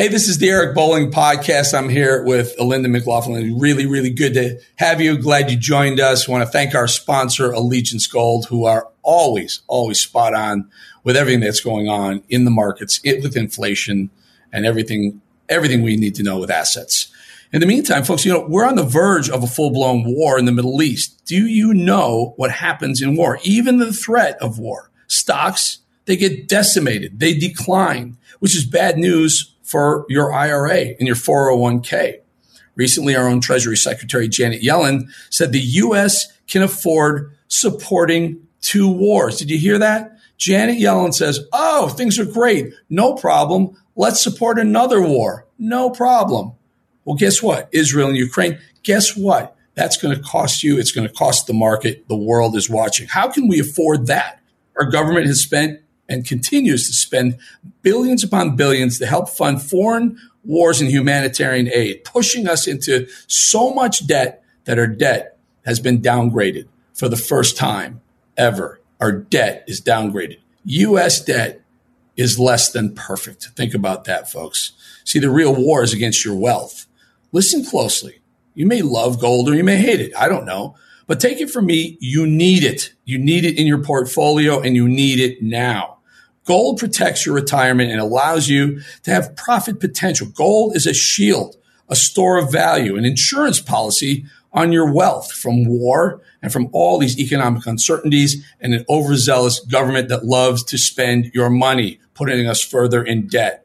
Hey, this is the Eric Bolling podcast. I'm here with Alinda McLaughlin. Really, really good to have you. Glad you joined us. Want to thank our sponsor, Allegiance Gold, who are always, always spot on with everything that's going on in the markets with inflation and everything, everything we need to know with assets. In the meantime, folks, you know, we're on the verge of a full blown war in the Middle East. Do you know what happens in war? Even the threat of war. Stocks, they get decimated. They decline, which is bad news for your IRA and your 401k. Recently, our own Treasury Secretary Janet Yellen said the U.S. can afford supporting two wars. Did you hear that? Janet Yellen says, Oh, things are great. No problem. Let's support another war. No problem. Well, guess what? Israel and Ukraine. Guess what? That's going to cost you. It's going to cost the market. The world is watching. How can we afford that? Our government has spent and continues to spend billions upon billions to help fund foreign wars and humanitarian aid, pushing us into so much debt that our debt has been downgraded for the first time ever. Our debt is downgraded. U.S. debt is less than perfect. Think about that, folks. See, the real war is against your wealth. Listen closely. You may love gold or you may hate it. I don't know. But take it from me, you need it. You need it in your portfolio and you need it now. Gold protects your retirement and allows you to have profit potential. Gold is a shield, a store of value, an insurance policy on your wealth from war and from all these economic uncertainties and an overzealous government that loves to spend your money, putting us further in debt.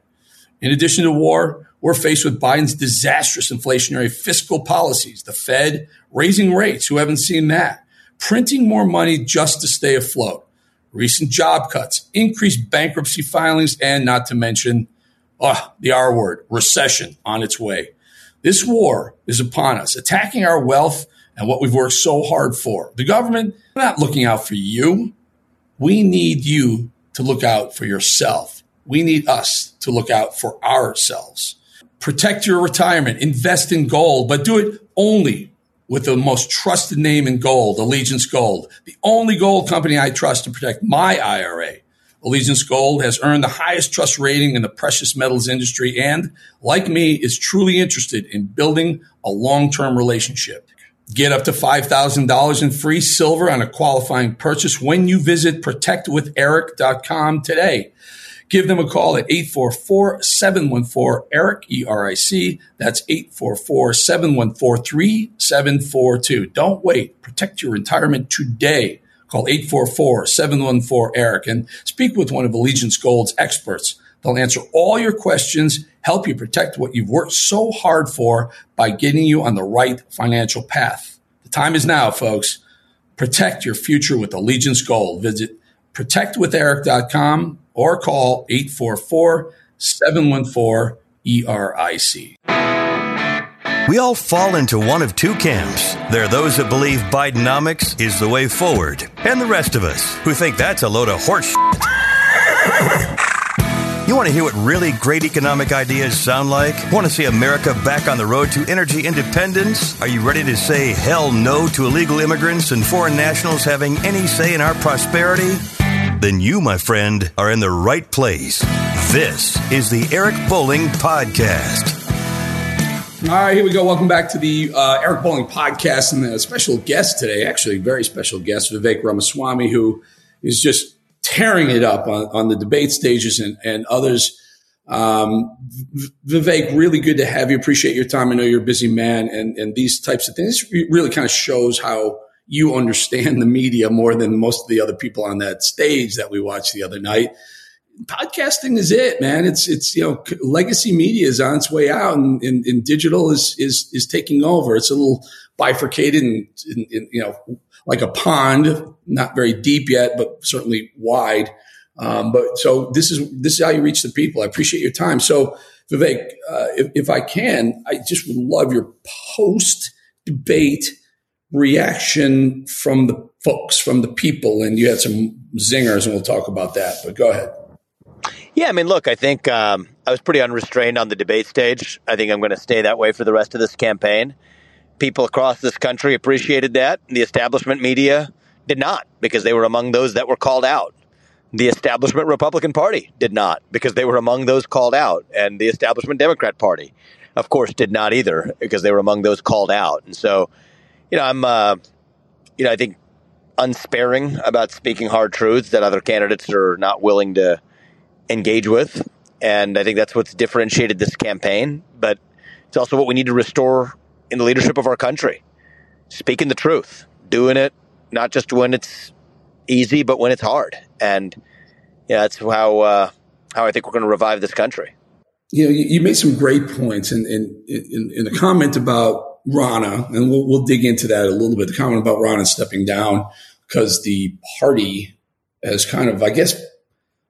In addition to war, we're faced with Biden's disastrous inflationary fiscal policies, the Fed raising rates, who haven't seen that, printing more money just to stay afloat recent job cuts, increased bankruptcy filings, and not to mention, oh, the R word, recession on its way. This war is upon us, attacking our wealth and what we've worked so hard for. The government, not looking out for you. We need you to look out for yourself. We need us to look out for ourselves. Protect your retirement, invest in gold, but do it only with the most trusted name in gold, Allegiance Gold, the only gold company I trust to protect my IRA. Allegiance Gold has earned the highest trust rating in the precious metals industry and, like me, is truly interested in building a long-term relationship. Get up to $5,000 in free silver on a qualifying purchase when you visit protectwitheric.com today. Give them a call at 844-714-ERIC, E-R-I-C. That's 844-714-3742. Don't wait. Protect your retirement today. Call 844-714-ERIC and speak with one of Allegiance Gold's experts. They'll answer all your questions, help you protect what you've worked so hard for by getting you on the right financial path. The time is now, folks. Protect your future with Allegiance Gold. Visit protectwitheric.com or call 844 714 ERIC. We all fall into one of two camps. There are those that believe Bidenomics is the way forward, and the rest of us who think that's a load of horse You want to hear what really great economic ideas sound like? Want to see America back on the road to energy independence? Are you ready to say hell no to illegal immigrants and foreign nationals having any say in our prosperity? Then you, my friend, are in the right place. This is the Eric Bolling Podcast. All right, here we go. Welcome back to the uh, Eric Bolling Podcast and a special guest today, actually, very special guest, Vivek Ramaswamy, who is just tearing it up on, on the debate stages and, and others. Um, Vivek, really good to have you. Appreciate your time. I know you're a busy man, and, and these types of things really kind of shows how you understand the media more than most of the other people on that stage that we watched the other night. Podcasting is it, man. It's it's you know legacy media is on its way out, and, and, and digital is is is taking over. It's a little bifurcated, and, and, and, you know like a pond, not very deep yet, but certainly wide. Um, but so this is this is how you reach the people. I appreciate your time. So Vivek, uh, if, if I can, I just would love your post debate reaction from the folks, from the people, and you had some zingers, and we'll talk about that. But go ahead. Yeah, I mean, look, I think um, I was pretty unrestrained on the debate stage. I think I'm going to stay that way for the rest of this campaign. People across this country appreciated that. The establishment media did not because they were among those that were called out. The establishment Republican Party did not because they were among those called out. And the establishment Democrat Party, of course, did not either because they were among those called out. And so, you know, I'm, uh, you know, I think unsparing about speaking hard truths that other candidates are not willing to engage with. And I think that's what's differentiated this campaign. But it's also what we need to restore in the leadership of our country. Speaking the truth, doing it not just when it's easy, but when it's hard. And yeah, that's how uh, how I think we're going to revive this country. You know, you, made some great points in in, in, in the comment about Ronna, and we'll, we'll dig into that a little bit. The comment about Ronna stepping down because the party has kind of, I guess,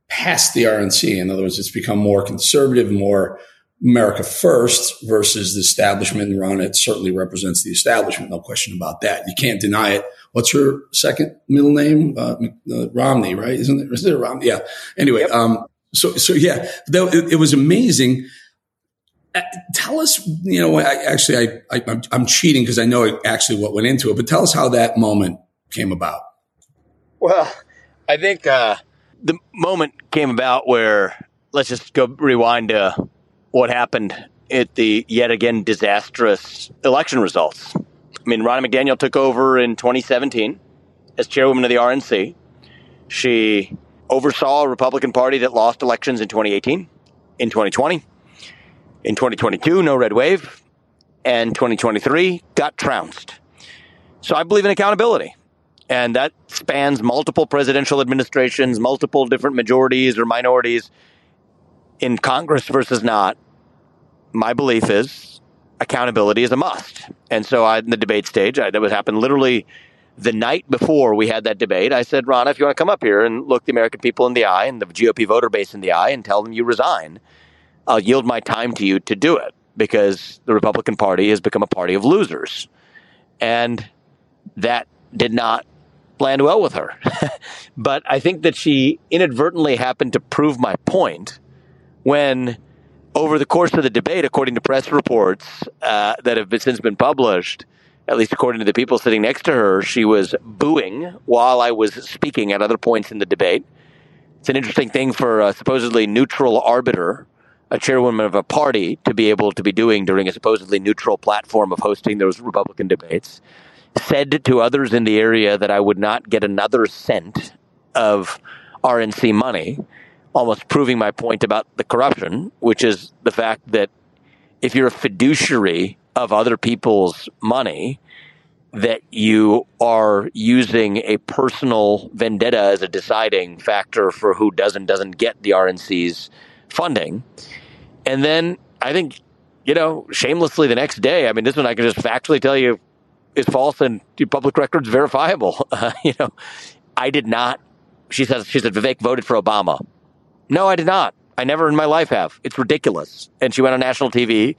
passed the RNC. In other words, it's become more conservative, more America first versus the establishment. And Ronna it certainly represents the establishment, no question about that. You can't deny it. What's her second middle name? Uh, uh, Romney, right? Isn't it? Is it Romney? Yeah. Anyway, yep. um, so so yeah, though it, it was amazing. Tell us, you know, I, actually, I, I I'm cheating because I know actually what went into it, but tell us how that moment came about. Well, I think uh, the moment came about where let's just go rewind to what happened at the yet again disastrous election results. I mean, Ronna McDaniel took over in 2017 as chairwoman of the RNC. She oversaw a Republican Party that lost elections in 2018, in 2020, in 2022, no red wave, and 2023 got trounced. So I believe in accountability. And that spans multiple presidential administrations, multiple different majorities or minorities in Congress versus not. My belief is accountability is a must. And so I, in the debate stage, I, that was happened literally the night before we had that debate. I said, Ron, if you want to come up here and look the American people in the eye and the GOP voter base in the eye and tell them you resign, I'll yield my time to you to do it because the Republican Party has become a party of losers. And that did not land well with her. but I think that she inadvertently happened to prove my point when, over the course of the debate, according to press reports uh, that have since been published, at least according to the people sitting next to her, she was booing while I was speaking at other points in the debate. It's an interesting thing for a supposedly neutral arbiter, a chairwoman of a party, to be able to be doing during a supposedly neutral platform of hosting those Republican debates said to others in the area that I would not get another cent of RNC money, almost proving my point about the corruption, which is the fact that if you're a fiduciary of other people's money, that you are using a personal vendetta as a deciding factor for who does and doesn't get the RNC's funding. And then I think, you know, shamelessly the next day, I mean, this one I can just factually tell you is false and public records verifiable. Uh, you know, I did not. She says she said Vivek voted for Obama. No, I did not. I never in my life have. It's ridiculous. And she went on national TV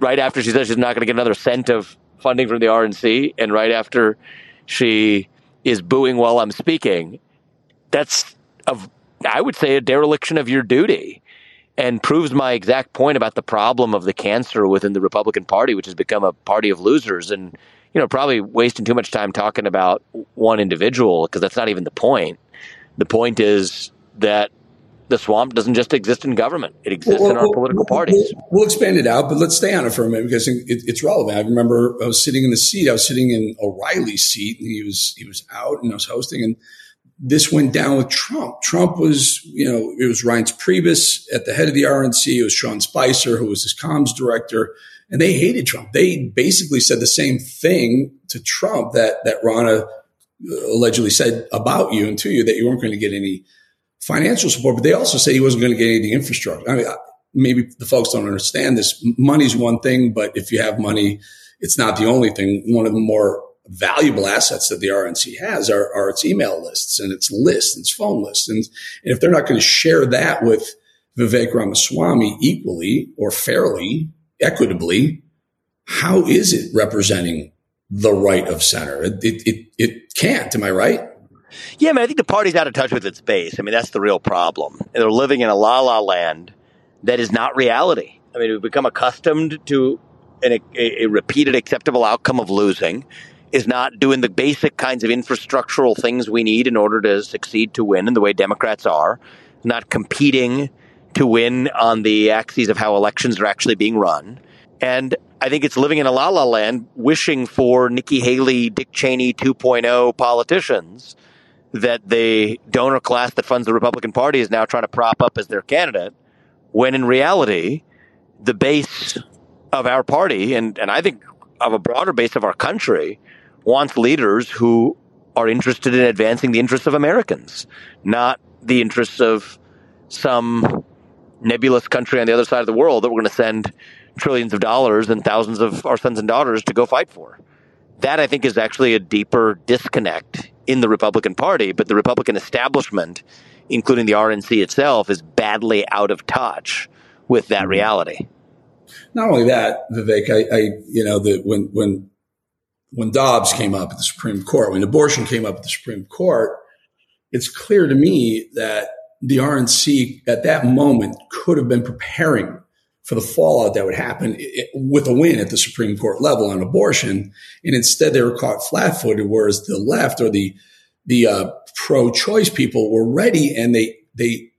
right after she said she's not going to get another cent of funding from the RNC, and right after she is booing while I'm speaking. That's of I would say a dereliction of your duty and proves my exact point about the problem of the cancer within the Republican Party, which has become a party of losers. And, you know, probably wasting too much time talking about one individual because that's not even the point. The point is that the swamp doesn't just exist in government; it exists well, in our well, political parties. We'll, we'll, expand it out, but let's stay on it for a minute because it, it's relevant. I remember I was sitting in the seat. I was sitting in O'Reilly's seat, and he was he was out, and I was hosting, and this went down with Trump. Trump was, you know, it was Reince Priebus at the head of the RNC. It was Sean Spicer, who was his comms director, and they hated Trump. They basically said the same thing to Trump that that Ronna uh, allegedly said about you and to you that you weren't going to get any financial support, but they also said he wasn't going to get any of the infrastructure. I mean, maybe the folks don't understand this. Money's one thing, but if you have money, it's not the only thing. One of the more valuable assets that the RNC has are, are its email lists and its lists and its phone lists. And, and if they're not going to share that with Vivek Ramaswamy equally or fairly, equitably, how is it representing the right of center? It, it, it, it can't. Am I right? Yeah, I mean, I think the party's out of touch with its base. I mean, that's the real problem. They're living in a la la land that is not reality. I mean, we've become accustomed to an, a, a repeated acceptable outcome of losing is not doing the basic kinds of infrastructural things we need in order to succeed to win in the way Democrats are, not competing to win on the axes of how elections are actually being run. And I think it's living in a la la land, wishing for Nikki Haley, Dick Cheney 2.0 politicians that the donor class that funds the Republican Party is now trying to prop up as their candidate, when in reality, the base of our party, and, and I think of a broader base of our country, wants leaders who are interested in advancing the interests of Americans, not the interests of some nebulous country on the other side of the world that we're going to send trillions of dollars and thousands of our sons and daughters to go fight for. That I think is actually a deeper disconnect in the Republican Party, but the Republican establishment, including the RNC itself, is badly out of touch with that mm-hmm. reality. Not only that, Vivek, I, I you know, the, when when when Dobbs came up at the Supreme Court, when abortion came up at the Supreme Court, it's clear to me that the RNC at that moment could have been preparing for the fallout that would happen with a win at the Supreme Court level on abortion, and instead they were caught flat-footed. Whereas the left or the the uh, pro-choice people were ready, and they they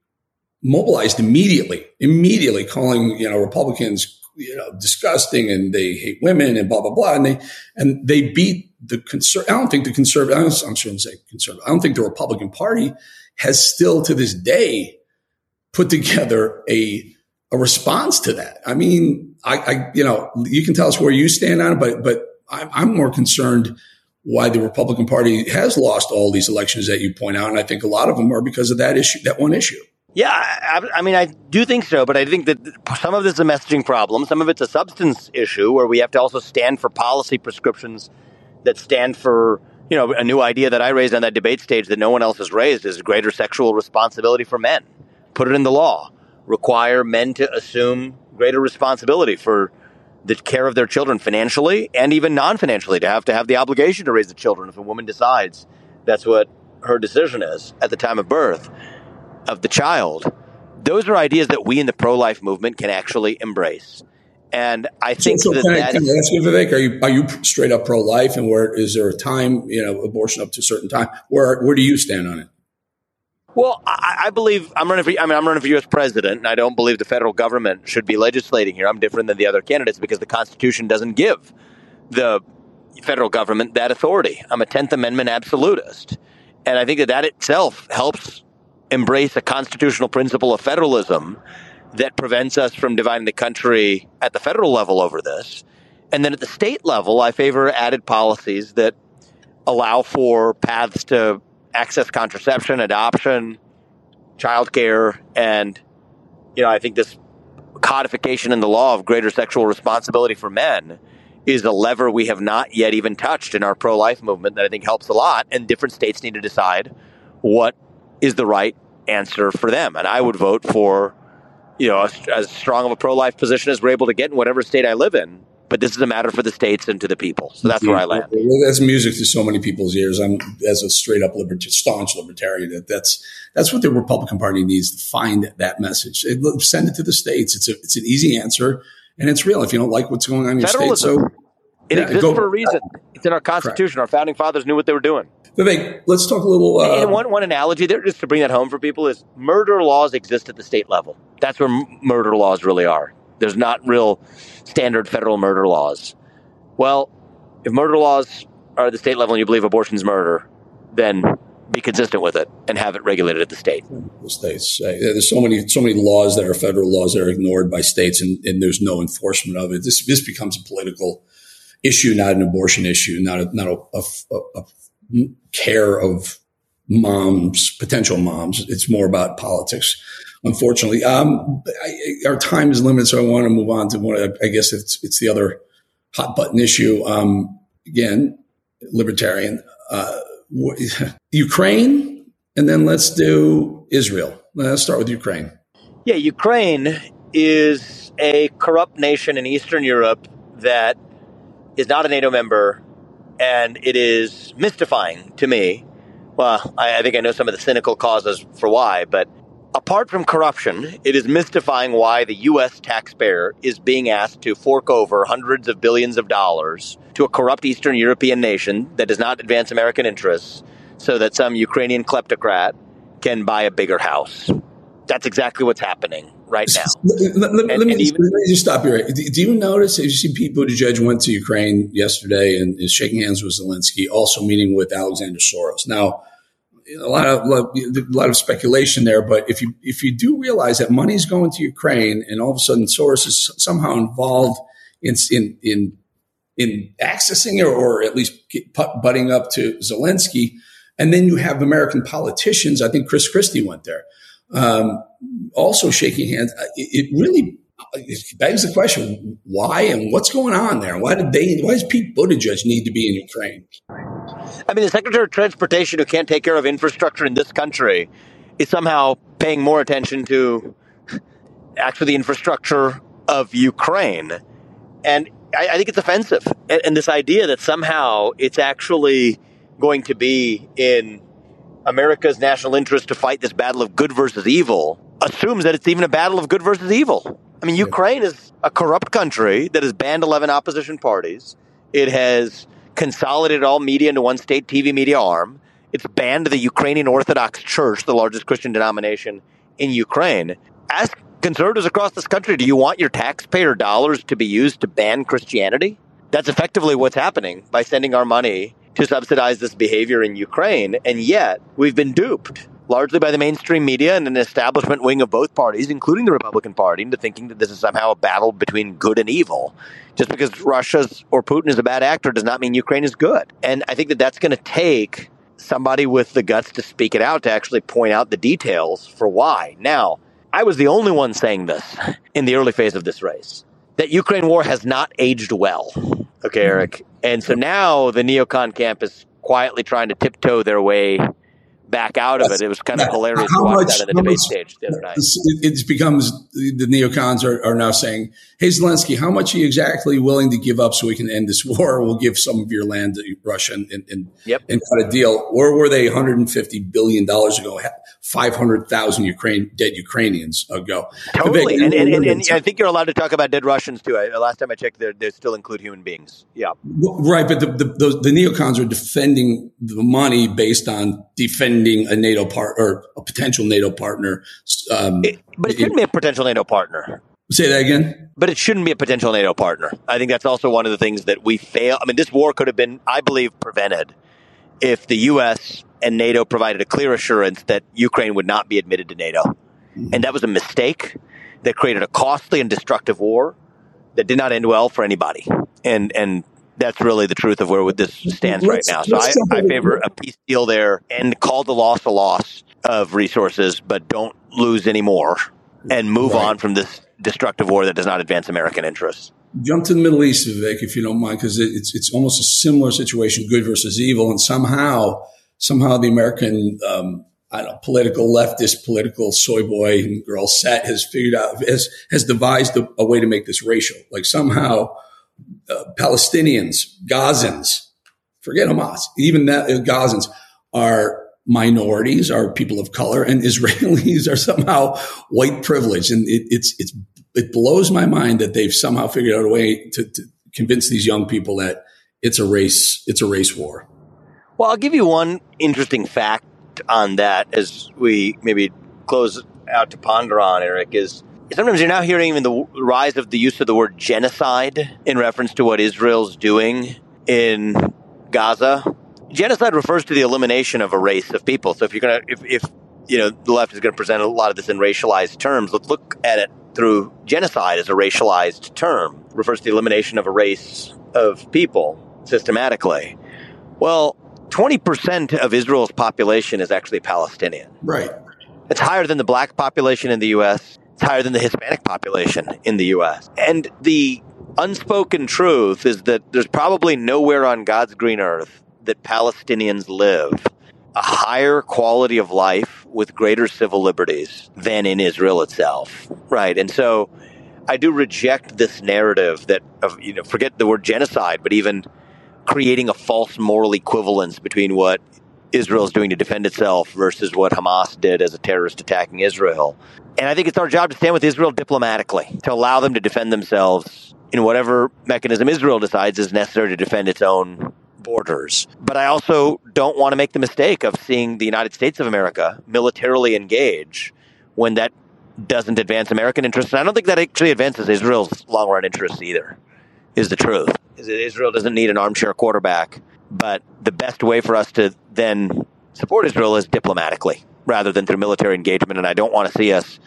mobilized immediately, immediately calling you know Republicans you know disgusting and they hate women and blah blah blah, and they and they beat the conserv. I don't think the conservative. I'm sure say conservative. I don't think the Republican Party has still to this day put together a a response to that. I mean, I, I, you know, you can tell us where you stand on it, but, but I'm, I'm more concerned why the Republican Party has lost all these elections that you point out. And I think a lot of them are because of that issue, that one issue. Yeah, I, I, mean, I do think so, but I think that some of this is a messaging problem. Some of it's a substance issue where we have to also stand for policy prescriptions that stand for, you know, a new idea that I raised on that debate stage that no one else has raised is greater sexual responsibility for men. Put it in the law require men to assume greater responsibility for the care of their children financially and even non-financially to have to have the obligation to raise the children if a woman decides that's what her decision is at the time of birth of the child those are ideas that we in the pro-life movement can actually embrace and I think so, so that, can I, can I ask you, Vivek, are you are you straight up pro-life, and where is there a time, you know, abortion up to a certain time? Where where do you stand on it? Well, I, I, believe I'm running for. I mean, I'm running for U.S. president, and I don't believe the federal government should be legislating here. I'm different than the other candidates because the Constitution doesn't give the federal government that authority. I'm a Tenth Amendment absolutist, and I think that that itself helps embrace a constitutional principle of federalism that prevents us from dividing the country at the federal level over this. And then at the state level, I favor added policies that allow for paths to access contraception, adoption, childcare, and you know, I think this codification in the law of greater sexual responsibility for men is a lever we have not yet even touched in our pro-life movement that I think helps a lot. And different states need to decide what is the right answer for them. And I would vote for, you know, as strong of a pro-life position as we're able to get in whatever state I live in but this is a matter for the states and to the people. So that's where I land. That's music to so many people's ears. I'm as a straight up libertarian, staunch libertarian. That that's that's what the Republican Party needs to find that message. Send it to the states. It's a it's an easy answer and it's real. If you don't like what's going on in your state, so it yeah, exists go, for a reason. It's in our Constitution. Correct. Our founding fathers knew what they were doing. Vivek, let's talk a little. Uh, and one, one analogy there, just to bring that home for people, is murder laws exist at the state level. That's where m- murder laws really are. There's not real standard federal murder laws. Well, if murder laws are at the state level and you believe abortion's murder, then be consistent with it and have it regulated at the state. The states. Uh, there's so many so many laws that are federal laws that are ignored by states, and, and there's no enforcement of it. This this becomes a political issue, not an abortion issue, not a, not a, a, a care of moms, potential moms. It's more about politics unfortunately. Um, I, our time is limited, so I want to move on to one. I guess it's it's the other hot button issue. Um, again, libertarian, uh, Ukraine, and then let's do Israel. Let's start with Ukraine. Yeah, Ukraine is a corrupt nation in Eastern Europe that is not a NATO member, and it is mystifying to me. Well, I, I think I know some of the cynical causes for why, but apart from corruption, it is mystifying why the U.S. taxpayer is being asked to fork over hundreds of billions of dollars to a corrupt Eastern European nation that does not advance American interests so that some Ukrainian kleptocrat can buy a bigger house. That's exactly what's happening right now. Let, let, and, let, me, just, even, let, me, just stop here. Do, do you notice? Have you see Pete Buttigieg went to Ukraine yesterday and is shaking hands with Zelensky, also meeting with Alexander Soros. Now, a lot of a lot of speculation there, but if you if you do realize that money is going to Ukraine, and all of a sudden Soros is somehow involved in in in, in accessing it, or at least butting up to Zelensky, and then you have American politicians. I think Chris Christie went there um, also shaking hands. It really it begs the question: Why and what's going on there? Why did they? Why does Pete Buttigieg need to be in Ukraine? I mean, the Secretary of Transportation, who can't take care of infrastructure in this country, is somehow paying more attention to actually the infrastructure of Ukraine, and I, I think it's offensive. And, and this idea that somehow it's actually going to be in America's national interest to fight this battle of good versus evil assumes that it's even a battle of good versus evil. I mean, Ukraine is a corrupt country that has banned 11 opposition parties. It has consolidated all media into one state TV media arm. It's banned the Ukrainian Orthodox Church, the largest Christian denomination in Ukraine. Ask conservatives across this country do you want your taxpayer dollars to be used to ban Christianity? That's effectively what's happening by sending our money to subsidize this behavior in Ukraine. And yet we've been duped largely by the mainstream media and an establishment wing of both parties, including the Republican Party, into thinking that this is somehow a battle between good and evil. Just because Russia's or Putin is a bad actor does not mean Ukraine is good. And I think that that's going to take somebody with the guts to speak it out to actually point out the details for why. Now, I was the only one saying this in the early phase of this race that Ukraine war has not aged well. Okay, Eric. And so now the neocon camp is quietly trying to tiptoe their way back out of it. It was kind of hilarious to watch much, that in the debate much, stage the other night. It becomes the neocons are, are, now saying, "Hey Zelensky, how much are you exactly willing to give up so we can end this war? We'll give some of your land to Russia and and, yep. and cut a deal." Or were they 150 billion dollars ago? 500,000 Ukraine dead Ukrainians ago. Totally, and, and, and, and, I think you're allowed to talk about dead Russians too. I, last time I checked, they still include human beings. Yeah, right. But the, the, the, the neocons are defending the money based on defending a NATO part or a potential NATO partner. Um, it, but it shouldn't be a potential NATO partner. Say that again. But it shouldn't be a potential NATO partner. I think that's also one of the things that we fail. I mean, this war could have been, I believe, prevented if the U.S and NATO provided a clear assurance that Ukraine would not be admitted to NATO. Mm-hmm. And that was a mistake that created a costly and destructive war that did not end well for anybody. And and that's really the truth of where this stands right now. So I, I favor a peace deal there and call the loss a loss of resources, but don't lose any more and move right. on from this destructive war that does not advance American interests. Jump to the Middle East, Vivek, if you don't mind, because it's it's almost a similar situation, good versus evil, and somehow somehow the American, um, I don't know, political leftist, political soy boy and girl set has figured out, has, has devised a, a way to make this racial. Like somehow uh, Palestinians, Gazans, forget Hamas, even that uh, Gazans are minorities, are people of color, and Israelis are somehow white privileged. And it, it's, it's, it blows my mind that they've somehow figured out a way to, to convince these young people that it's a race, it's a race war. Well, I'll give you one interesting fact on that as we maybe close out to ponder on, Eric, is sometimes you're now hearing even the rise of the use of the word genocide in reference to what Israel's doing in Gaza. Genocide refers to the elimination of a race of people. So if you're going to, if, if, you know, the left is going to present a lot of this in racialized terms, let's look at it through genocide as a racialized term. It refers to the elimination of a race of people systematically. Well, 20% of Israel's population is actually Palestinian. Right. It's higher than the black population in the U.S., it's higher than the Hispanic population in the U.S. And the unspoken truth is that there's probably nowhere on God's green earth that Palestinians live a higher quality of life with greater civil liberties than in Israel itself. Right. And so I do reject this narrative that of you know forget the word genocide, but even creating a false moral equivalence between what Israel is doing to defend itself versus what Hamas did as a terrorist attacking Israel. And I think it's our job to stand with Israel diplomatically, to allow them to defend themselves in whatever mechanism Israel decides is necessary to defend its own borders. But I also don't want to make the mistake of seeing the United States of America militarily engage when that doesn't advance American interests. And I don't think that actually advances Israel's long run interests either, is the truth. Is that Israel doesn't need an armchair quarterback, but the best way for us to then support Israel is diplomatically rather than through military engagement. And I don't want to see us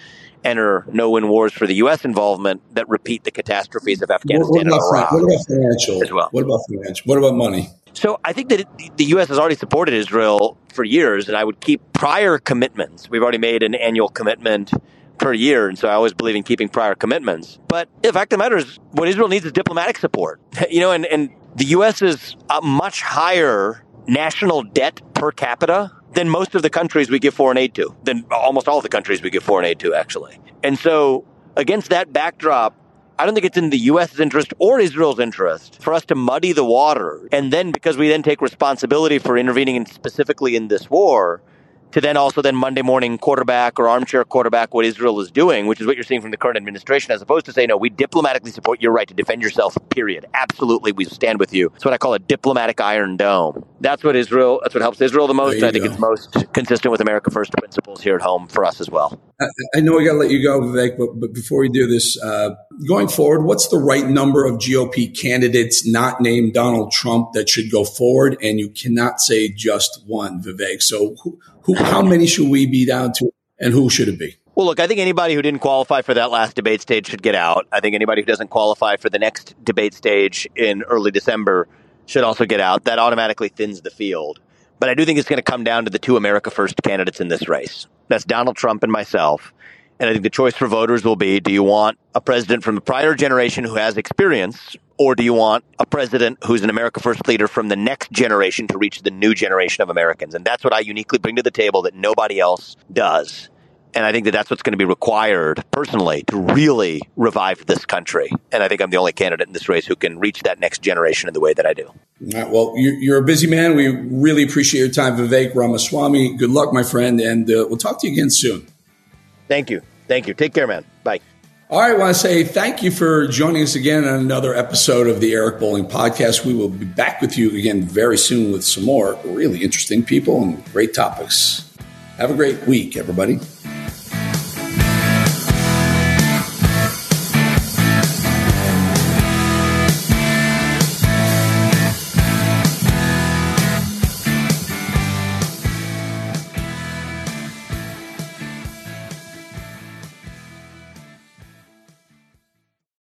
enter no-win wars for the U.S. involvement that repeat the catastrophes of Afghanistan what, what and Iraq. What about financial? As well. What about financial? What about money? So I think that it, the U.S. has already supported Israel for years, and I would keep prior commitments. We've already made an annual commitment per year, and so I always believe in keeping prior commitments. But the fact of the matter is, what Israel needs is diplomatic support. You know, and, and the U.S. is a much higher national debt per capita than most of the countries we give foreign aid to, than almost all the countries we give foreign aid to, actually. And so, against that backdrop, I don't think it's in the U.S.'s interest or Israel's interest for us to muddy the water. And then, because we then take responsibility for intervening in specifically in this war, to then also then Monday morning quarterback or armchair quarterback what Israel is doing, which is what you're seeing from the current administration, as opposed to say, no, we diplomatically support your right to defend yourself, period. Absolutely, we stand with you. It's what I call a diplomatic iron dome. That's what Israel, that's what helps Israel the most. I think go. it's most consistent with America First principles here at home for us as well. I, I know we got to let you go, Vivek, but, but before we do this, uh, going forward, what's the right number of GOP candidates not named Donald Trump that should go forward? And you cannot say just one, Vivek. So who, who, how many should we be down to, and who should it be? Well, look, I think anybody who didn't qualify for that last debate stage should get out. I think anybody who doesn't qualify for the next debate stage in early December should also get out. That automatically thins the field. But I do think it's going to come down to the two America First candidates in this race. That's Donald Trump and myself. And I think the choice for voters will be do you want a president from the prior generation who has experience, or do you want a president who's an America First leader from the next generation to reach the new generation of Americans? And that's what I uniquely bring to the table that nobody else does. And I think that that's what's going to be required personally to really revive this country. And I think I'm the only candidate in this race who can reach that next generation in the way that I do. All right. Well, you're, a busy man. We really appreciate your time, Vivek Ramaswamy. Good luck, my friend. And uh, we'll talk to you again soon. Thank you. Thank you. Take care, man. Bye. All right, I want to say thank you for joining us again on another episode of the Eric Bolling Podcast. We will be back with you again very soon with some more really interesting people and great topics. Have a great week, everybody.